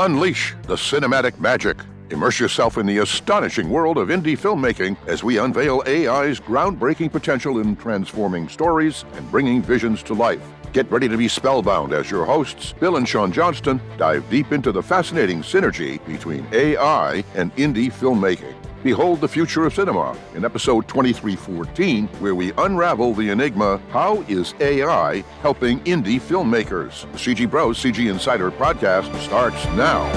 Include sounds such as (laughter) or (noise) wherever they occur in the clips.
Unleash the cinematic magic. Immerse yourself in the astonishing world of indie filmmaking as we unveil AI's groundbreaking potential in transforming stories and bringing visions to life. Get ready to be spellbound as your hosts, Bill and Sean Johnston, dive deep into the fascinating synergy between AI and indie filmmaking. Behold the future of cinema in episode 2314, where we unravel the enigma How is AI helping indie filmmakers? The CG Bros CG Insider podcast starts now.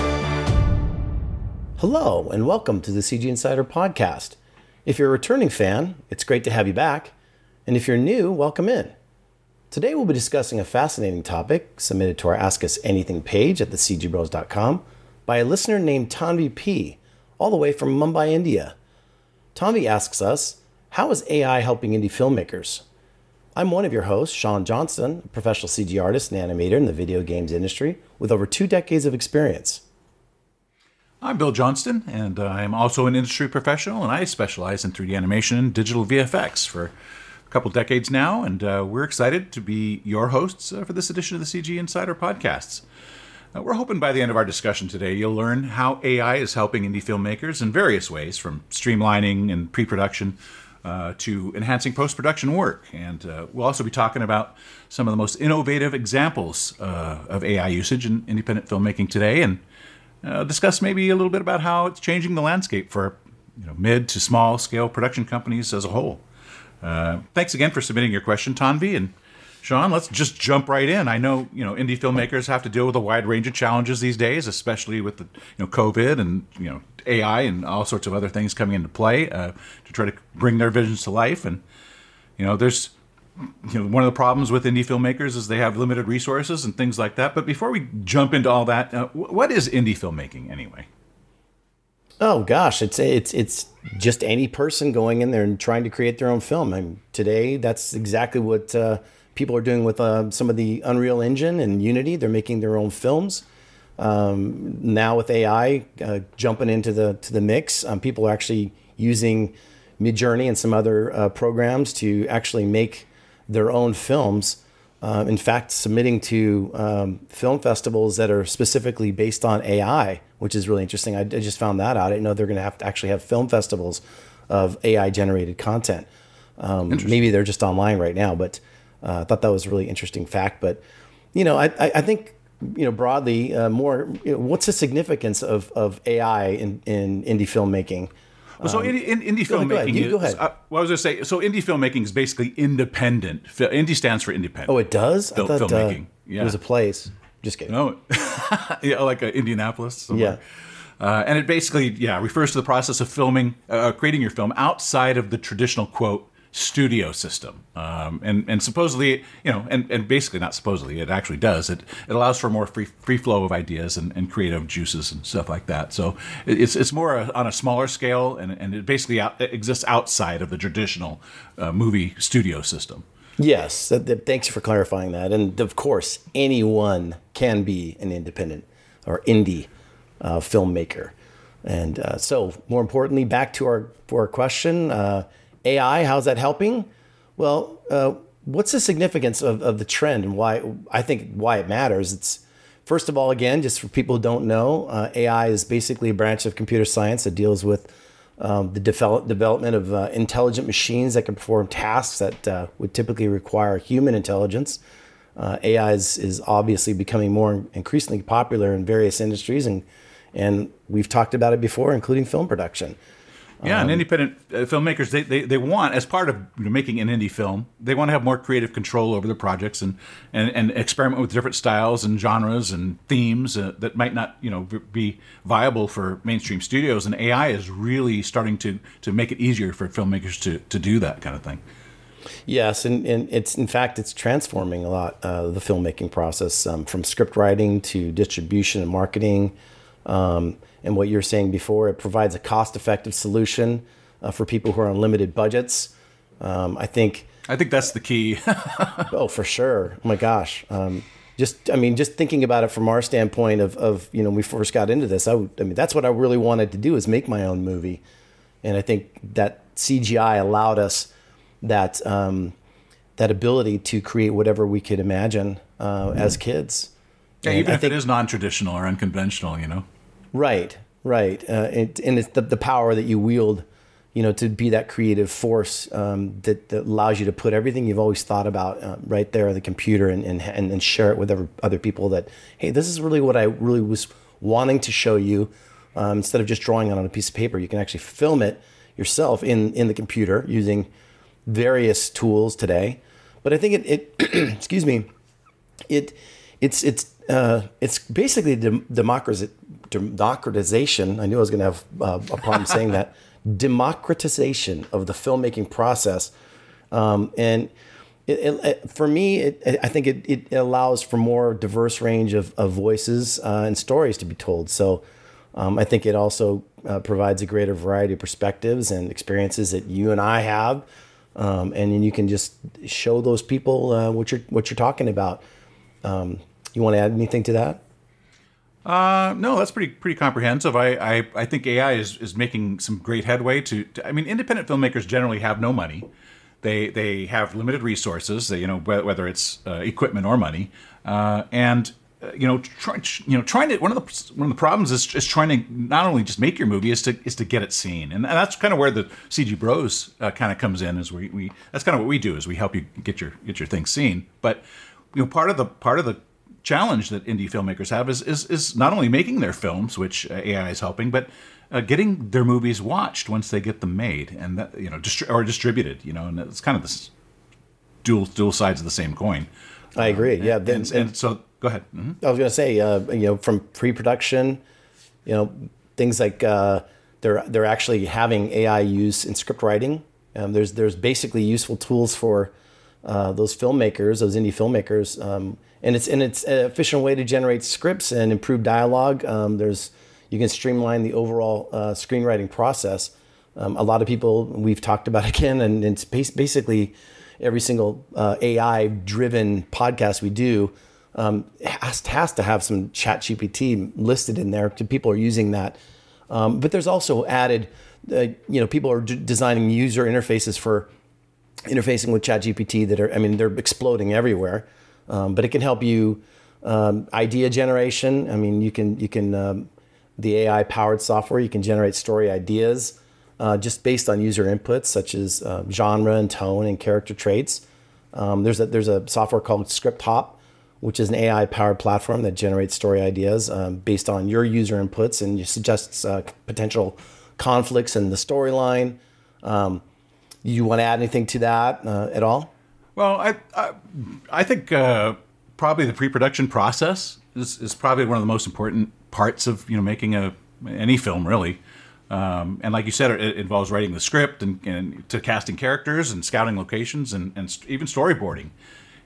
Hello, and welcome to the CG Insider podcast. If you're a returning fan, it's great to have you back. And if you're new, welcome in. Today we'll be discussing a fascinating topic submitted to our Ask Us Anything page at thecgbros.com by a listener named Tanvi P all the way from Mumbai, India. Tanvi asks us, How is AI helping indie filmmakers? I'm one of your hosts, Sean Johnston, a professional CG artist and animator in the video games industry with over two decades of experience. I'm Bill Johnston, and uh, I'm also an industry professional, and I specialize in 3D animation and digital VFX for a couple decades now, and uh, we're excited to be your hosts uh, for this edition of the CG Insider podcasts. We're hoping by the end of our discussion today, you'll learn how AI is helping indie filmmakers in various ways, from streamlining and pre production uh, to enhancing post production work. And uh, we'll also be talking about some of the most innovative examples uh, of AI usage in independent filmmaking today and uh, discuss maybe a little bit about how it's changing the landscape for you know, mid to small scale production companies as a whole. Uh, thanks again for submitting your question, Tanvi, and Sean, let's just jump right in. I know you know indie filmmakers have to deal with a wide range of challenges these days, especially with the you know COVID and you know AI and all sorts of other things coming into play uh, to try to bring their visions to life. And you know, there's you know one of the problems with indie filmmakers is they have limited resources and things like that. But before we jump into all that, uh, what is indie filmmaking anyway? Oh gosh, it's it's it's just any person going in there and trying to create their own film. Mean, today that's exactly what. Uh, people are doing with uh, some of the Unreal Engine and Unity. They're making their own films. Um, now with AI uh, jumping into the to the mix, um, people are actually using Midjourney and some other uh, programs to actually make their own films. Uh, in fact, submitting to um, film festivals that are specifically based on AI, which is really interesting. I, I just found that out. I didn't know they're going to have to actually have film festivals of AI generated content. Um, maybe they're just online right now, but uh, I thought that was a really interesting fact. But you know, I, I think you know broadly uh, more. You know, what's the significance of, of AI in, in indie filmmaking? Well, so indie, indie go filmmaking ahead, go ahead. is. Uh, well, I was going to say. So indie filmmaking is basically independent. Indie stands for independent. Oh, it does. Fil- I thought uh. Yeah. it was a place. Just kidding. No, (laughs) yeah, like uh, Indianapolis. somewhere. Uh, and it basically, yeah, refers to the process of filming, uh, creating your film outside of the traditional quote studio system. Um, and and supposedly, you know, and, and basically not supposedly, it actually does. It it allows for more free free flow of ideas and, and creative juices and stuff like that. So it's it's more a, on a smaller scale, and and it basically out, it exists outside of the traditional uh, movie studio system. Yes, thanks for clarifying that. And of course, anyone can be an independent or indie uh, filmmaker. And uh, so, more importantly, back to our our question: uh, AI. How's that helping? Well, uh, what's the significance of, of the trend and why? I think why it matters. It's first of all, again, just for people who don't know, uh, AI is basically a branch of computer science that deals with um, the develop, development of uh, intelligent machines that can perform tasks that uh, would typically require human intelligence. Uh, AI is, is obviously becoming more increasingly popular in various industries, and and we've talked about it before, including film production. Yeah, Um, and independent uh, filmmakers they, they, they want as part of you know, making an indie film, they want to have more creative control over their projects and, and, and experiment with different styles and genres and themes uh, that might not you know be viable for mainstream studios. And AI is really starting to to make it easier for filmmakers to to do that kind of thing. Yes, and, and it's in fact it's transforming a lot uh, the filmmaking process um, from script writing to distribution and marketing. Um, and what you were saying before, it provides a cost-effective solution uh, for people who are on limited budgets. Um, I think, I think that's the key. (laughs) oh, for sure. Oh my gosh. Um, just, I mean, just thinking about it from our standpoint of, of you know, when we first got into this, I, would, I mean, that's what I really wanted to do is make my own movie, and I think that CGI allowed us that um, that ability to create whatever we could imagine uh, as kids. Yeah, And even I if think- it is non-traditional or unconventional, you know. Right, right, uh, and, and it's the, the power that you wield, you know, to be that creative force um, that, that allows you to put everything you've always thought about uh, right there on the computer and, and and and share it with other, other people. That hey, this is really what I really was wanting to show you. Um, instead of just drawing it on a piece of paper, you can actually film it yourself in in the computer using various tools today. But I think it, it (clears throat) excuse me, it it's it's uh, it's basically dem- democratiz- democratization. I knew I was going to have uh, a problem saying that. (laughs) Democratization of the filmmaking process, um, and it, it, it- for me, it, I think it, it allows for more diverse range of, of voices uh, and stories to be told. So. Um, I think it also uh, provides a greater variety of perspectives and experiences that you and I have, um, and then you can just show those people uh, what you're what you're talking about. Um, you want to add anything to that? Uh, no, that's pretty pretty comprehensive. I, I, I think AI is, is making some great headway. To, to I mean, independent filmmakers generally have no money. They they have limited resources. You know whether it's uh, equipment or money, uh, and uh, you know try, you know trying to one of the one of the problems is, is trying to not only just make your movie is to is to get it seen, and that's kind of where the CG Bros uh, kind of comes in. Is we, we that's kind of what we do is we help you get your get your thing seen. But you know part of the part of the challenge that indie filmmakers have is is, is not only making their films, which uh, AI is helping, but uh, getting their movies watched once they get them made and that, you know distri- or distributed. You know, and it's kind of this dual dual sides of the same coin. I agree. Yeah, then- And, and so go ahead. Mhm. I was going to say, uh, you know, from pre-production, you know, things like uh, they're they're actually having AI use in script writing. Um, there's there's basically useful tools for uh, those filmmakers, those indie filmmakers, um, and it's and it's an efficient way to generate scripts and improve dialogue. Um, there's you can streamline the overall uh, screenwriting process. Um, a lot of people we've talked about (laughs) again, and it's basically every single uh, AI driven podcast we do um, has, has to have some chat GPT listed in there people are using that. Um, but there's also added, uh, you know, people are d- designing user interfaces for interfacing with ChatGPT that are, I mean, they're exploding everywhere. Um, but it can help you um, idea generation. I mean, you can you can um, the AI powered software. You can generate story ideas uh, just based on user inputs such as uh, genre and tone and character traits. Um, there's a there's a software called ScriptHop, which is an AI powered platform that generates story ideas um, based on your user inputs and suggests uh, potential conflicts in the storyline. Um, you want to add anything to that uh, at all? Well, I I, I think uh, probably the pre-production process is, is probably one of the most important parts of you know making a any film really. Um, and like you said, it, it involves writing the script and, and to casting characters and scouting locations and, and even storyboarding.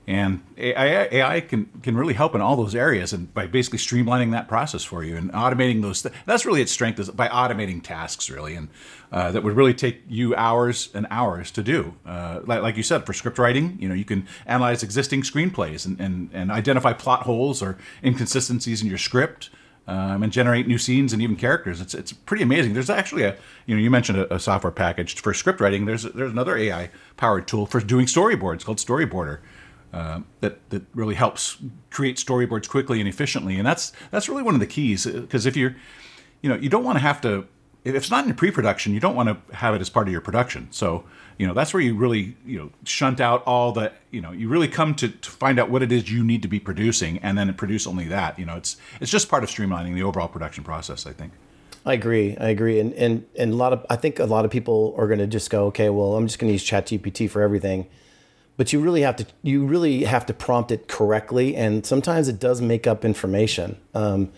And AI, AI can can really help in all those areas, and by basically streamlining that process for you and automating those. Th- that's really its strength is by automating tasks, really, and uh, that would really take you hours and hours to do. Uh, like, like you said, for script writing, you know, you can analyze existing screenplays and, and, and identify plot holes or inconsistencies in your script. Um, and generate new scenes and even characters. It's it's pretty amazing. There's actually a you know you mentioned a, a software package for script writing. There's there's another AI powered tool for doing storyboards called Storyboarder uh, that that really helps create storyboards quickly and efficiently. And that's that's really one of the keys because if you're you know you don't want to have to if it's not in pre-production you don't want to have it as part of your production. So you know that's where you really you know shunt out all the you know you really come to, to find out what it is you need to be producing and then produce only that. You know it's it's just part of streamlining the overall production process. I think. I agree. I agree. And and and a lot of I think a lot of people are going to just go, okay, well, I'm just going to use ChatGPT for everything. But you really have to you really have to prompt it correctly, and sometimes it does make up information. Um,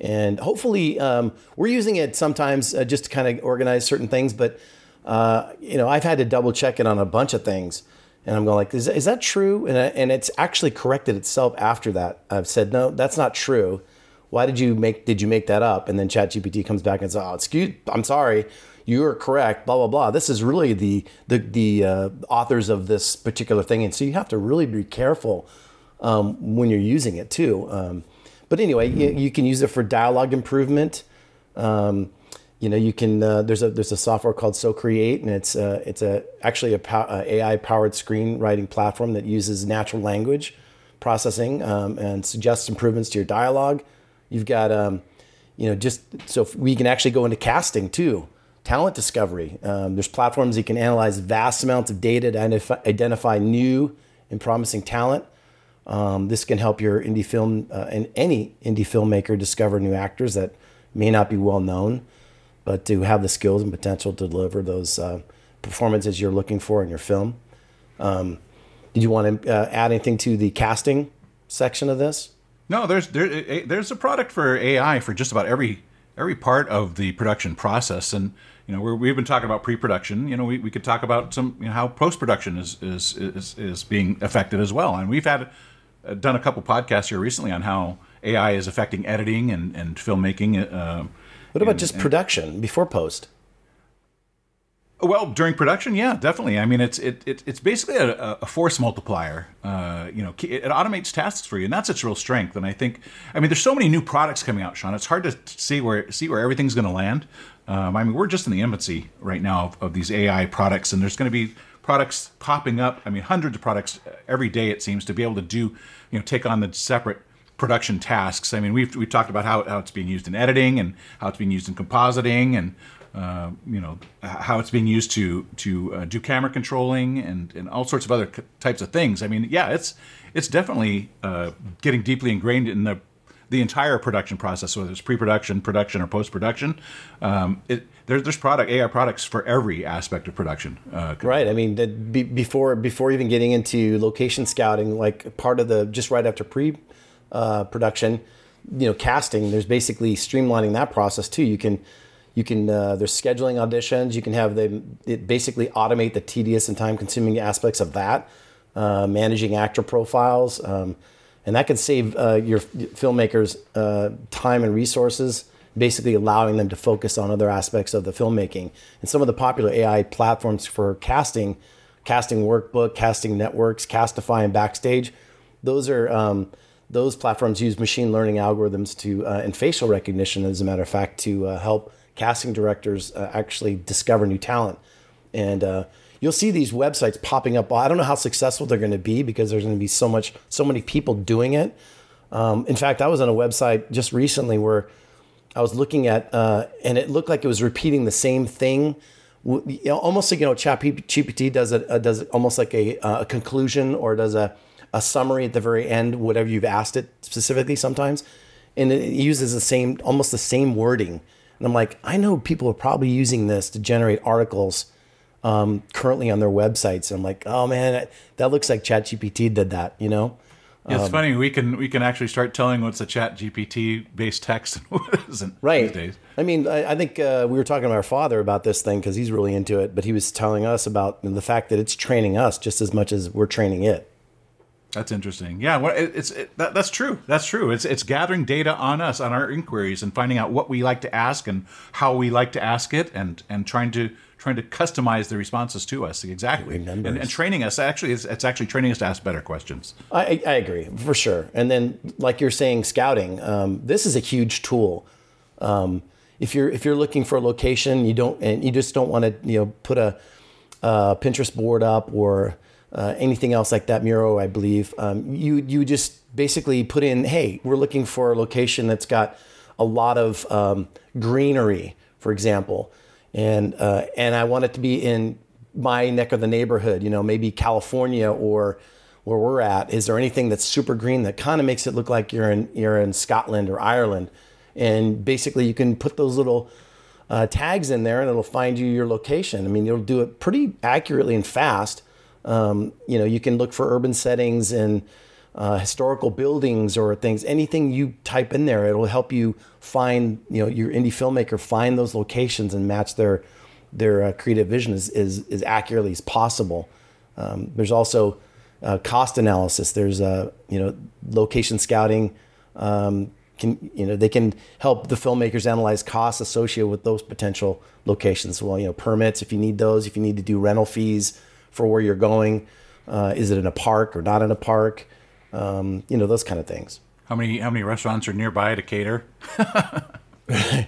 and hopefully, um, we're using it sometimes uh, just to kind of organize certain things. But uh, you know, I've had to double check it on a bunch of things, and I'm going like, is, is that true? And I, and it's actually corrected itself after that. I've said, no, that's not true why did you make did you make that up and then ChatGPT comes back and says oh excuse i'm sorry you are correct blah blah blah. This is really the the, the uh, authors of this particular thing. And so you have to really be careful um, when you're using it too. Um, but anyway you, you, can use it for dialogue improvement. Um, you know you can uh, there's a there's a software called SoCreate and it's uh, it's a actually a, pow- a ai powered screenwriting platform that uses natural language processing um, and suggests improvements to your dialogue. You've got, um, you know, just so we can actually go into casting too, talent discovery. Um, there's platforms you can analyze vast amounts of data to identify, identify new and promising talent. Um, this can help your indie film uh, and any indie filmmaker discover new actors that may not be well known, but to have the skills and potential to deliver those uh, performances you're looking for in your film. Um, did you want to uh, add anything to the casting section of this? No, there's there, there's a product for AI for just about every every part of the production process, and you know we have been talking about pre-production. You know, we, we could talk about some you know, how post-production is, is is is being affected as well, and we've had uh, done a couple podcasts here recently on how AI is affecting editing and and filmmaking. Uh, what about and, just production before post? Well, during production, yeah, definitely. I mean, it's it, it it's basically a, a force multiplier. Uh, you know, it, automates tasks for you, and that's its real strength. And I think, I mean, there's so many new products coming out, Sean. It's hard to see where see where everything's going to land. Um, I mean, we're just in the infancy right now of, of these AI products, and there's going to be products popping up. I mean, hundreds of products every day. It seems to be able to do, you know, take on the separate production tasks. I mean, we've we talked about how how it's being used in editing and how it's being used in compositing and uh, you know how it's being used to to uh, do camera controlling and, and all sorts of other types of things. I mean, yeah, it's it's definitely uh, getting deeply ingrained in the the entire production process, whether it's pre-production, production, or post-production. Um, it, there's there's product AI products for every aspect of production. Uh, right. I mean, the, be, before before even getting into location scouting, like part of the just right after pre-production, uh, you know, casting. There's basically streamlining that process too. You can you can uh, there's scheduling auditions. You can have them it basically automate the tedious and time consuming aspects of that, uh, managing actor profiles, um, and that can save uh, your filmmakers uh, time and resources. Basically, allowing them to focus on other aspects of the filmmaking. And some of the popular AI platforms for casting, casting workbook, casting networks, Castify, and Backstage, those are um, those platforms use machine learning algorithms to uh, and facial recognition, as a matter of fact, to uh, help casting directors uh, actually discover new talent. And uh, you'll see these websites popping up. I don't know how successful they're going to be because there's going to be so much, so many people doing it. Um, in fact, I was on a website just recently where I was looking at, uh, and it looked like it was repeating the same thing. You know, almost like you know, ChatGPT does it uh, does almost like a, uh, a conclusion or does a a summary at the very end, whatever you've asked it specifically sometimes, and it uses the same almost the same wording and I'm like, I know people are probably using this to generate articles um, currently on their websites. And I'm like, oh man, that looks like ChatGPT did that, you know? it's um, funny we can we can actually start telling what's a chat gpt based text (laughs) and what isn't right these days i mean i, I think uh, we were talking to our father about this thing because he's really into it but he was telling us about the fact that it's training us just as much as we're training it that's interesting. Yeah, well, it, it's it, that, that's true. That's true. It's it's gathering data on us, on our inquiries, and finding out what we like to ask and how we like to ask it, and and trying to trying to customize the responses to us exactly, and, and, training us. Actually, it's, it's, actually training us to ask better questions. I, I agree for sure. And then, like you're saying, scouting. Um, this is a huge tool. Um, if you're if you're looking for a location, you don't and you just don't want to you know put a, a Pinterest board up or uh, anything else like that, Miro, I believe. Um, you you just basically put in, hey, we're looking for a location that's got a lot of um, greenery, for example, and uh, and I want it to be in my neck of the neighborhood. You know, maybe California or where we're at. Is there anything that's super green that kind of makes it look like you're in you're in Scotland or Ireland? And basically, you can put those little uh, tags in there, and it'll find you your location. I mean, it'll do it pretty accurately and fast um, you know, you can look for urban settings and uh, historical buildings or things. Anything you type in there, it'll help you find, you know, your indie filmmaker find those locations and match their their uh, creative vision as, as, as accurately as possible. Um, there's also uh, cost analysis. There's uh, you know location scouting. Um, can you know they can help the filmmakers analyze costs associated with those potential locations. Well, you know permits if you need those, if you need to do rental fees, for where you're going. Uh, is it in a park or not in a park? Um, you know those kind of things. How many how many restaurants are nearby to cater? (laughs)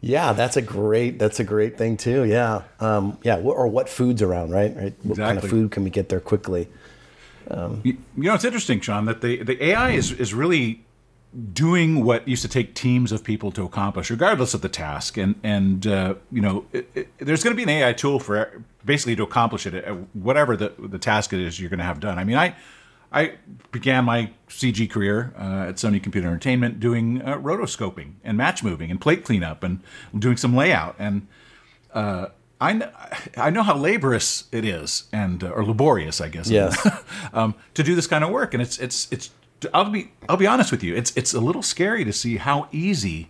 yeah, that's a great that's a great thing too. Yeah, um, yeah. Or what foods around, right? Right. What exactly. kind of food can we get there quickly? Um, you, you, know, it's interesting, Sean, that the the AI is is really doing what used to take teams of people to accomplish, regardless of the task. And and uh, you know, it, it, there's going to be an AI tool for basically to accomplish it, whatever the the task it is you're going to have done. I mean, I I began my CG career uh, at Sony Computer Entertainment doing uh, rotoscoping and match moving and plate cleanup and doing some layout and. Uh, I know, I know how laborious it is, and uh, or laborious, I guess. Yes. (laughs) um, to do this kind of work, and it's it's it's I'll be I'll be honest with you. It's it's a little scary to see how easy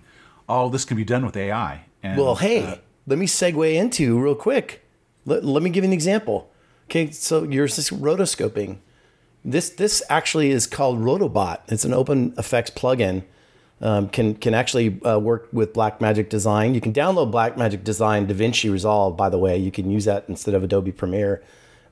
all this can be done with AI. And, well, hey, uh, let me segue into real quick. Let, let me give you an example. Okay, so you're just rotoscoping. This this actually is called Rotobot. It's an OpenFX plugin. Um, can can actually uh, work with Blackmagic Design. You can download Blackmagic Design DaVinci Resolve. By the way, you can use that instead of Adobe Premiere.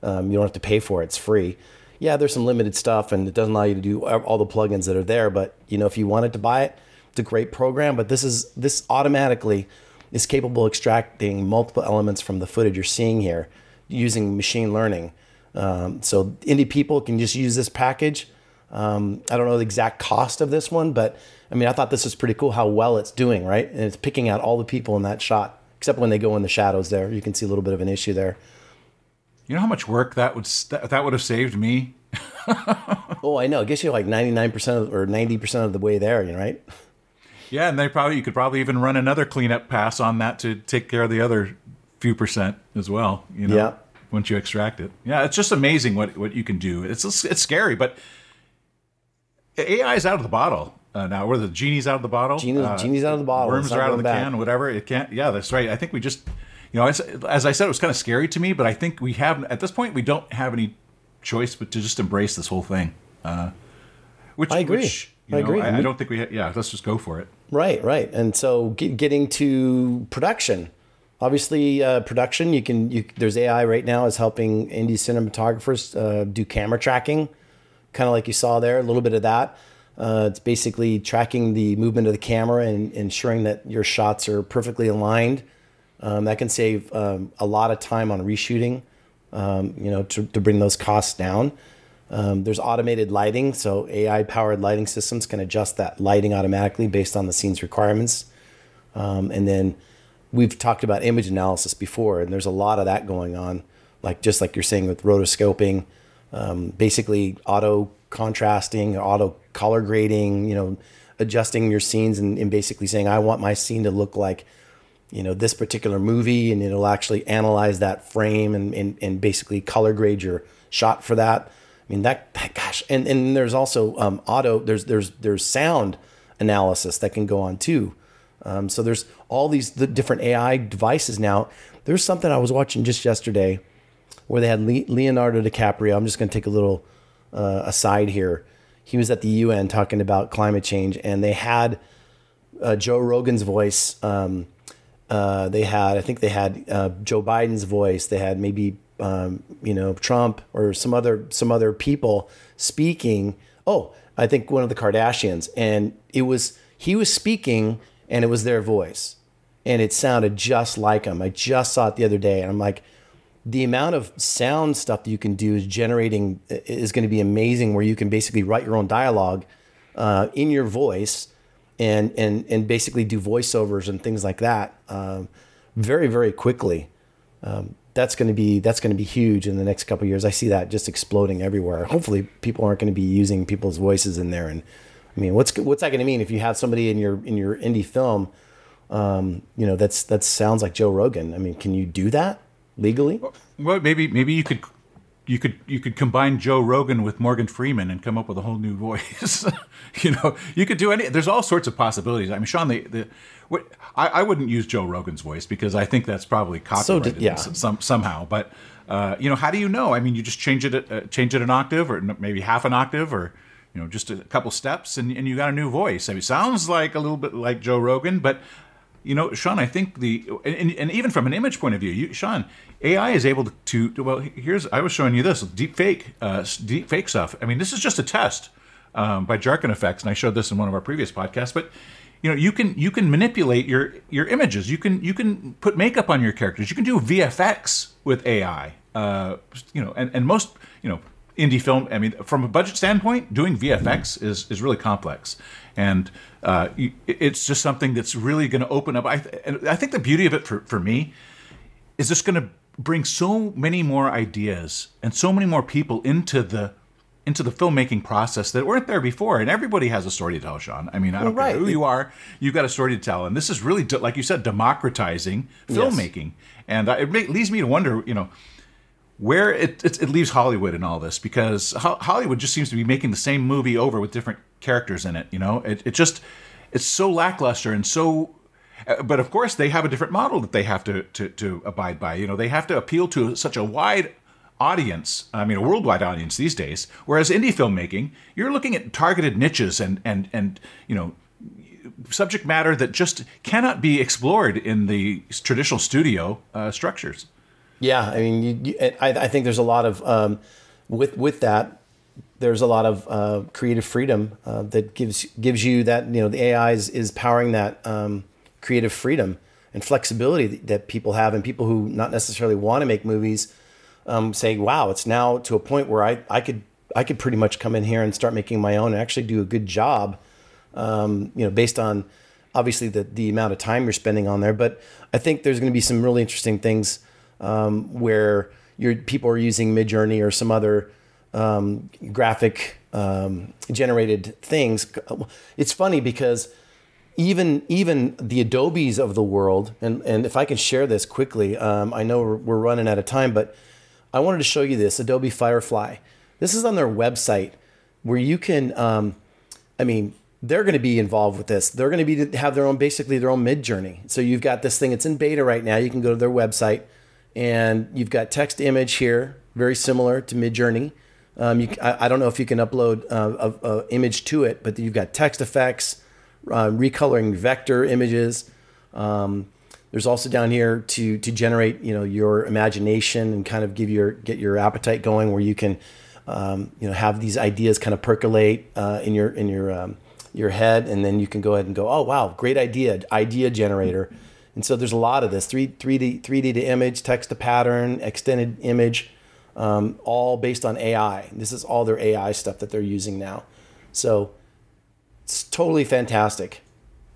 Um, you don't have to pay for it; it's free yeah, there's some limited stuff and it doesn't allow you to do all the plugins that are there. But you know, if you wanted to buy it, it's a great program. But this is this automatically is capable of extracting multiple elements from the footage you're seeing here using machine learning. Um, so indie people can just use this package. Um, I don't know the exact cost of this one, but I mean, I thought this was pretty cool how well it's doing, right? And it's picking out all the people in that shot, except when they go in the shadows there. You can see a little bit of an issue there. You know how much work that would that, that would have saved me? (laughs) oh, I know. It gets you like ninety nine percent or ninety percent of the way there, you know, right? Yeah, and they probably you could probably even run another cleanup pass on that to take care of the other few percent as well. You know, yeah. Once you extract it. Yeah, it's just amazing what what you can do. It's it's scary, but AI is out of the bottle uh, now. Where the genie's out of the bottle. Genie, uh, genie's out of the bottle. Worms are out of the back. can. Whatever it can't. Yeah, that's right. I think we just you know, as, as I said, it was kind of scary to me, but I think we have at this point we don't have any choice but to just embrace this whole thing. Uh, which I agree. Which, I know, agree. I, I, don't think we. Ha- yeah, let's just go for it. Right, right. And so get, getting to production. Obviously, uh, production. You can. You, there's AI right now is helping indie cinematographers uh, do camera tracking, kind of like you saw there. A little bit of that. Uh, it's basically tracking the movement of the camera and ensuring that your shots are perfectly aligned um, that can save um, a lot of time on reshooting, um, you know, to, to bring those costs down. Um, there's automated lighting, so AI powered lighting systems can adjust that lighting automatically based on the scene's requirements. Um, and then we've talked about image analysis before, and there's a lot of that going on, like just like you're saying with rotoscoping, um, basically auto contrasting, auto color grading, you know, adjusting your scenes and, and basically saying, I want my scene to look like you know this particular movie and it'll actually analyze that frame and, and, and basically color grade your shot for that. I mean that, that (laughs) gosh and, and there's also um, auto there's there's there's sound analysis that can go on too um, so there's all these the different ai devices now there's something i was watching just yesterday where they had leonardo dicaprio i'm just going to take a little uh, aside here he was at the un talking about climate change and they had uh, joe rogan's voice um, uh, they had, I think they had uh, Joe Biden's voice. They had maybe um, you know Trump or some other some other people speaking. Oh, I think one of the Kardashians, and it was he was speaking, and it was their voice, and it sounded just like them. I just saw it the other day, and I'm like, the amount of sound stuff that you can do is generating is going to be amazing. Where you can basically write your own dialogue uh, in your voice and and and basically do voiceovers and things like that um, very very quickly. Um, that's going to be that's going to be huge in the next couple years. I see that just exploding everywhere. Hopefully, people aren't going to be using people's voices in there. And I mean, what's what's that going to mean if you have somebody in your in your indie film? Um, you know, that's that sounds like Joe Rogan. I mean, can you do that legally? Well, maybe maybe you could you could you could combine Joe Rogan with Morgan Freeman and come up with a whole new voice. (laughs) you know, you could do any. There's all sorts of possibilities. I mean, Sean, the, the what, I, I wouldn't use Joe Rogan's voice because I think that's probably copyrighted so yeah. some, somehow. But uh, you know, how do you know? I mean, you just change it uh, change it an octave or maybe half an octave or you know just a couple steps and, and you got a new voice. I mean, sounds like a little bit like Joe Rogan, but you know, Sean, I think the and, and, even from an image point of view, you, Sean, AI is able to, to well. Here's I was showing you this deep fake, uh, deep fake stuff. I mean, this is just a test um, by Jarkin Effects, and I showed this in one of our previous podcasts. But you know, you can you can manipulate your your images. You can you can put makeup on your characters. You can do VFX with AI. Uh, you know, and, and most you know indie film. I mean, from a budget standpoint, doing VFX is is really complex, and uh, it's just something that's really going to open up. I th- and I think the beauty of it for for me is just going to bring so many more ideas and so many more people into the into the filmmaking process that weren't there before. And everybody has a story to tell, Sean. I mean, I don't Well, care right. who you are, you've got a story to tell. And this is really, like you said, democratizing filmmaking. And uh, it leads me to wonder, you know, where it, it, it leaves Hollywood in all this because Ho- Hollywood just seems to be making the same movie over with different characters in it. You know, it, it just it's so lackluster and so. uh, But of course, they have a different model that they have to, to to abide by. You know, they have to appeal to such a wide audience. I mean, a worldwide audience these days. Whereas indie filmmaking, you're looking at targeted niches and and and you know subject matter that just cannot be explored in the traditional studio uh, structures. Yeah, I mean, you, you, I, I think there's a lot of um, with with that. There's a lot of uh, creative freedom uh, that gives gives you that you know the AI is, is powering that um, creative freedom and flexibility that, that people have, and people who not necessarily want to make movies um, say, "Wow, it's now to a point where I I could I could pretty much come in here and start making my own and actually do a good job." um, you know, based on obviously the the amount of time you're spending on there. But I think there's going to be some really interesting things um, where your people are using Midjourney or some other um, graphic um, generated things. It's funny because even even the Adobes of the world, and and if I can share this quickly, um, I know we're, we're running out of time, but I wanted to show you this Adobe Firefly. This is on their website where you can. Um, I mean, they're going to be involved with this. They're going to be have their own, basically their own Midjourney. So you've got this thing. It's in beta right now. You can go to their website, and you've got text image here, very similar to Midjourney. Um, you, I, I don't know if you can upload uh, a, a image to it, but you've got text effects, uh, recoloring vector images. Um, there's also down here to to generate you know your imagination and kind of give your get your appetite going, where you can um, you know have these ideas kind of percolate uh, in your in your um, your head, and then you can go ahead and go, oh wow, great idea, idea generator. And so there's a lot of this three three D three D to image, text to pattern, extended image, um, all based on AI. This is all their AI stuff that they're using now. So it's totally fantastic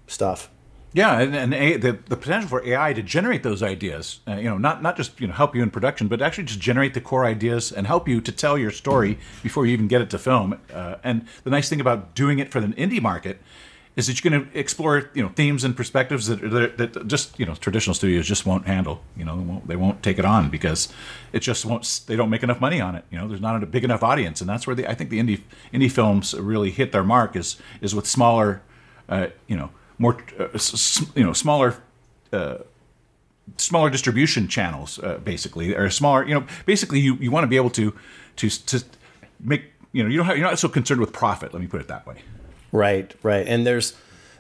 stuff. Yeah, and, and A, the the potential for AI to generate those ideas, uh, you know, not not just you know help you in production, but actually just generate the core ideas and help you to tell your story before you even get it to film. Uh, and the nice thing about doing it for the indie market is that you're going to explore you know themes and perspectives that, that just you know traditional studios just won't handle. You know, they won't, they won't take it on because it just won't. They don't make enough money on it. You know, there's not a big enough audience, and that's where the I think the indie indie films really hit their mark is is with smaller, uh, you know more uh, you know smaller uh, smaller distribution channels uh, basically or smaller you know basically you, you want to be able to to to make you know you don't have, you're not so concerned with profit let me put it that way Right, right. And there's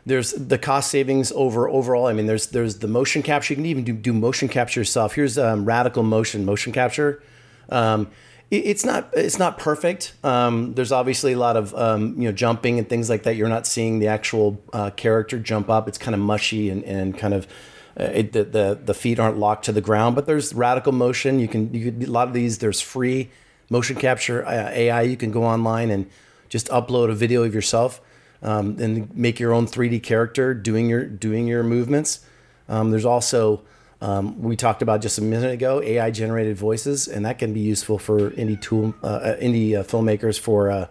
there's the cost savings over overall. I mean, there's there's the motion capture. You can even do, do motion capture yourself. Here's um, radical motion motion capture. Um, it- it's not it's not perfect. Um, there's obviously a lot of um, you know jumping and things like that. You're not seeing the actual uh, character jump up. It's kind of mushy and, and kind of uh, it, the, the the feet aren't locked to the ground. But there's radical motion. You can you a lot of these. There's free motion capture uh, AI. You can go online and just upload a video of yourself um, and make your own 3D character doing your doing your movements. Um, there's also um, we talked about just a minute ago AI generated voices, and that can be useful for indie tool uh, uh, indie uh, filmmakers for uh,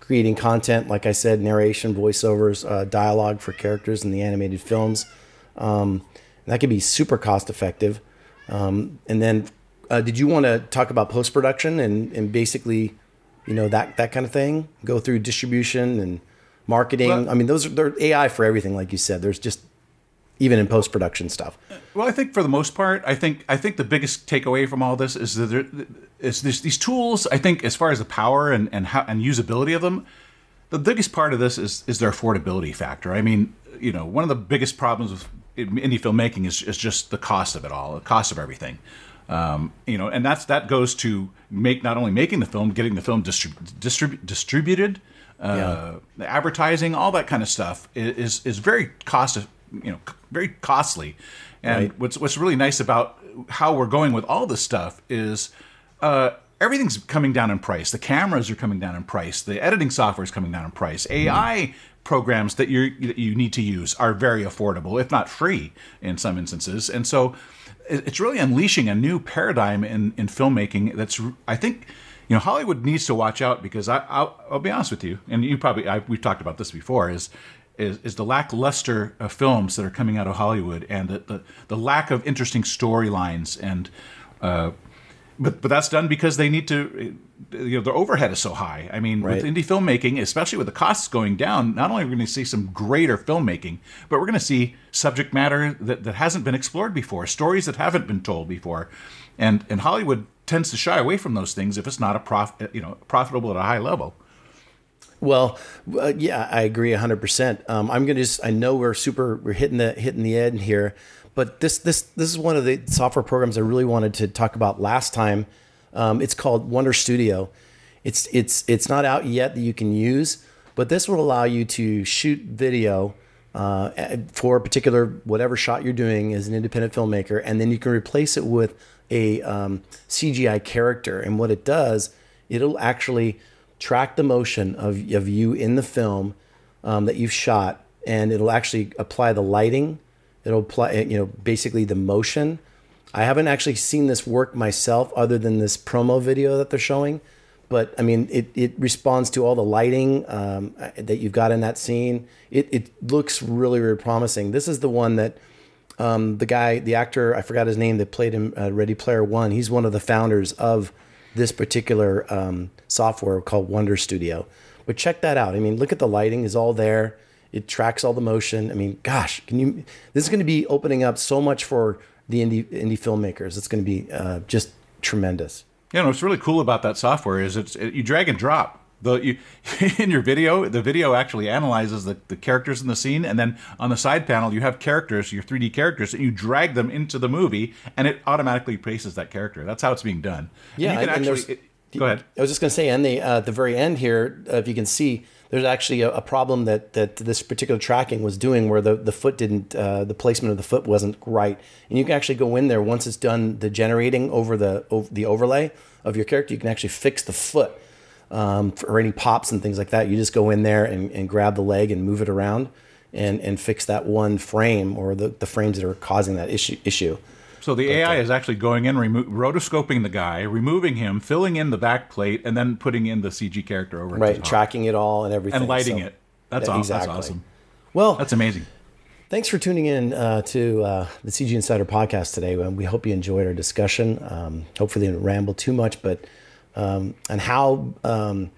creating content. Like I said, narration, voiceovers, uh, dialogue for characters in the animated films. Um, that can be super cost effective. Um, and then, uh, did you want to talk about post production and, and basically, you know, that that kind of thing? Go through distribution and marketing. Well- I mean, those are they're AI for everything, like you said. There's just even in post production stuff. Well, I think for the most part, I think I think the biggest takeaway from all this is that there, is this, these tools. I think as far as the power and and how and usability of them, the biggest part of this is is their affordability factor. I mean, you know, one of the biggest problems with indie filmmaking is is just the cost of it all, the cost of everything. Um, you know, and that's that goes to make not only making the film, getting the film distrib- distrib- distributed, uh, the advertising, all that kind of stuff is is very cost you know very costly. And Right. what's what's really nice about how we're going with all this stuff is uh, everything's coming down in price. The cameras are coming down in price. The editing software is coming down in price. AI programs that you that you need to use are very affordable, if not free, in some instances. And so, it's really unleashing a new paradigm in in filmmaking. That's I think. You know, Hollywood needs to watch out because I, I'll, I'll be honest with you, and you probably I, we've talked about this before. Is is, is the lackluster of films that are coming out of Hollywood and the, the, the lack of interesting storylines and uh, but but that's done because they need to you know their overhead is so high. I mean, Right. with indie filmmaking, especially with the costs going down, not only are we going to see some greater filmmaking, but we're going to see subject matter that, that hasn't been explored before, stories that haven't been told before, and and Hollywood tends to shy away from those things if it's not a prof you know profitable at a high level. Well, uh, yeah, I agree 100%. Um, I'm going to just I know we're super we're hitting the hitting the end here, but this this this is one of the software programs I really wanted to talk about last time. Um, it's called Wonder Studio. It's it's it's not out yet that you can use, but this will allow you to shoot video uh, for a particular whatever shot you're doing as an independent filmmaker, and then you can replace it with a um, CGI character. And what it does, it'll actually track the motion of, of you in the film um, that you've shot, and it'll actually apply the lighting. It'll apply, you know, basically the motion. I haven't actually seen this work myself, other than this promo video that they're showing. But I mean, it, it responds to all the lighting um, that you've got in that scene. It, it looks really, really promising. This is the one that um, the guy, the actor, I forgot his name, that played him uh, Ready Player One. He's one of the founders of this particular um, software called Wonder Studio. But check that out. I mean, look at the lighting is all there. It tracks all the motion. I mean, gosh, can you? This is going to be opening up so much for the indie indie filmmakers. It's going to be uh, just tremendous. You know, what's really cool about that software is it's it, you drag and drop. The you (laughs) in your video, the video actually analyzes the, the characters in the scene, and then on the side panel you have characters, your 3D characters, and you drag them into the movie, and it automatically places that character. That's how it's being done. And Yeah, you can and actually. it- go ahead. I was just going to say, and the uh, at the very end here, uh, if you can see, there's actually a, a problem that that this particular tracking was doing, where the the foot didn't, uh, the placement of the foot wasn't right, and you can actually go in there once it's done the generating over the over the overlay of your character. You can actually fix the foot um, for any pops and things like that. You just go in there and, and grab the leg and move it around, and and fix that one frame or the, the frames that are causing that issue issue. So the AI is actually going in, remo- rotoscoping the guy, removing him, filling in the back plate, and then putting in the CG character over Right, tracking it all and everything, and lighting So- it. That's, Yeah, aw- exactly. that's awesome. Well, That's amazing. Thanks for tuning in uh, to uh, the CG Insider podcast today. And we hope you enjoyed our discussion. Um, hopefully, didn't ramble too much, but um, and how um,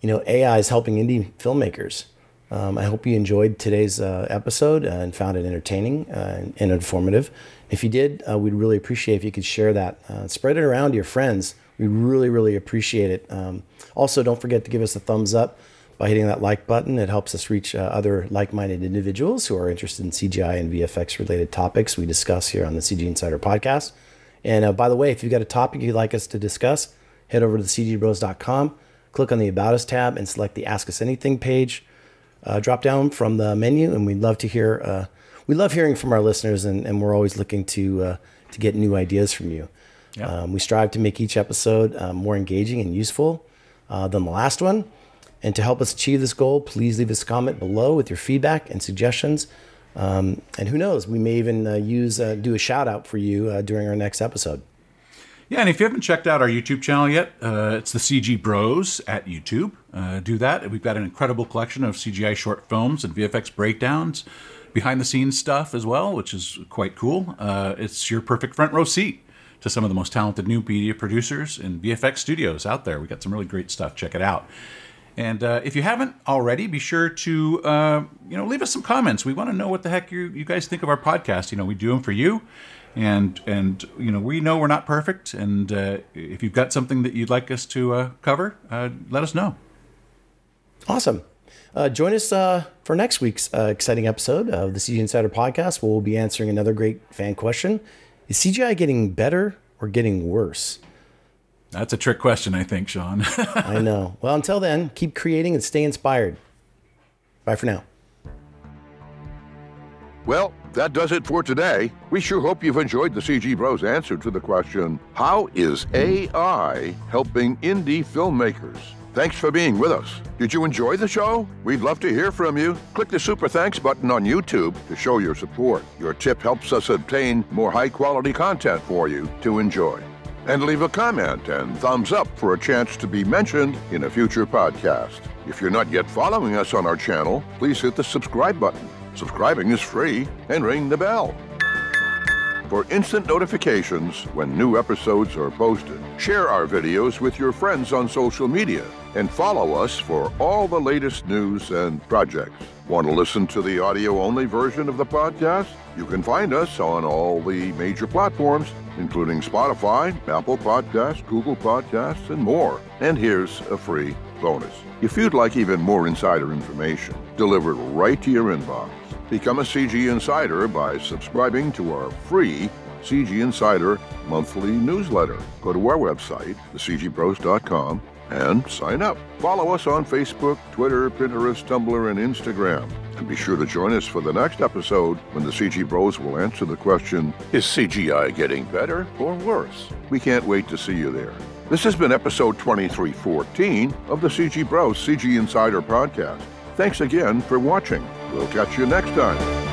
you know AI is helping indie filmmakers. Um, I hope you enjoyed today's uh, episode and found it entertaining uh, and, informative. If you did, uh, we'd really appreciate if you could share that, uh, spread it around to your friends. We really, really appreciate it. Um, also, don't forget to give us a thumbs up by hitting that like button. It helps us reach uh, other like minded individuals who are interested in CGI and VFX related topics we discuss here on the CG Insider podcast. And uh, by the way, if you've got a topic you'd like us to discuss, head over to cgbros.com, click on the About Us tab, and select the Ask Us Anything page. Uh, drop down from the menu, and we'd love to hear. Uh, we love hearing from our listeners, and, and we're always looking to uh, to get new ideas from you. Yeah. Um, we strive to make each episode uh, more engaging and useful uh, than the last one. And to help us achieve this goal, please leave us a comment below with your feedback and suggestions. Um, and who knows, we may even uh, use uh, do a shout out for you uh, during our next episode. Yeah, and if you haven't checked out our YouTube channel yet, uh, it's the CG Bros at YouTube. Uh, do that. We've got an incredible collection of CGI short films and VFX breakdowns, behind the scenes stuff as well, which is quite cool. Uh, it's your perfect front row seat to some of the most talented new media producers and VFX studios out there. We got some really great stuff. Check it out. And uh, if you haven't already, be sure to uh, you know leave us some comments. We want to know what the heck you, you guys think of our podcast. You know, we do them for you, and and you know we know we're not perfect. And uh, if you've got something that you'd like us to uh, cover, uh, let us know. Awesome. Uh, join us uh, for next week's uh, exciting episode of the CGI Insider podcast, where we'll be answering another great fan question: Is CGI getting better or getting worse? That's a trick question, I think, Sean. (laughs) I know. Well, until then, keep creating and stay inspired. Bye for now. Well, that does it for today. We sure hope you've enjoyed the CG Bros answer to the question How is AI helping indie filmmakers? Thanks for being with us. Did you enjoy the show? We'd love to hear from you. Click the super thanks button on YouTube to show your support. Your tip helps us obtain more high quality content for you to enjoy. And leave a comment and thumbs up for a chance to be mentioned in a future podcast. If you're not yet following us on our channel, please hit the subscribe button. Subscribing is free and ring the bell for instant notifications when new episodes are posted. Share our videos with your friends on social media and follow us for all the latest news and projects. Want to listen to the audio only version of the podcast? You can find us on all the major platforms, including Spotify, Apple Podcasts, Google Podcasts, and more. And here's a free bonus. If you'd like even more insider information delivered right to your inbox, become a CG Insider by subscribing to our free CG Insider monthly newsletter. Go to our website, thecgbros.com, and sign up. Follow us on Facebook, Twitter, Pinterest, Tumblr, and Instagram. And be sure to join us for the next episode when the CG Bros will answer the question Is CGI getting better or worse? We can't wait to see you there. This has been episode 2314 of the CG Bros CG Insider podcast. Thanks again for watching. We'll catch you next time.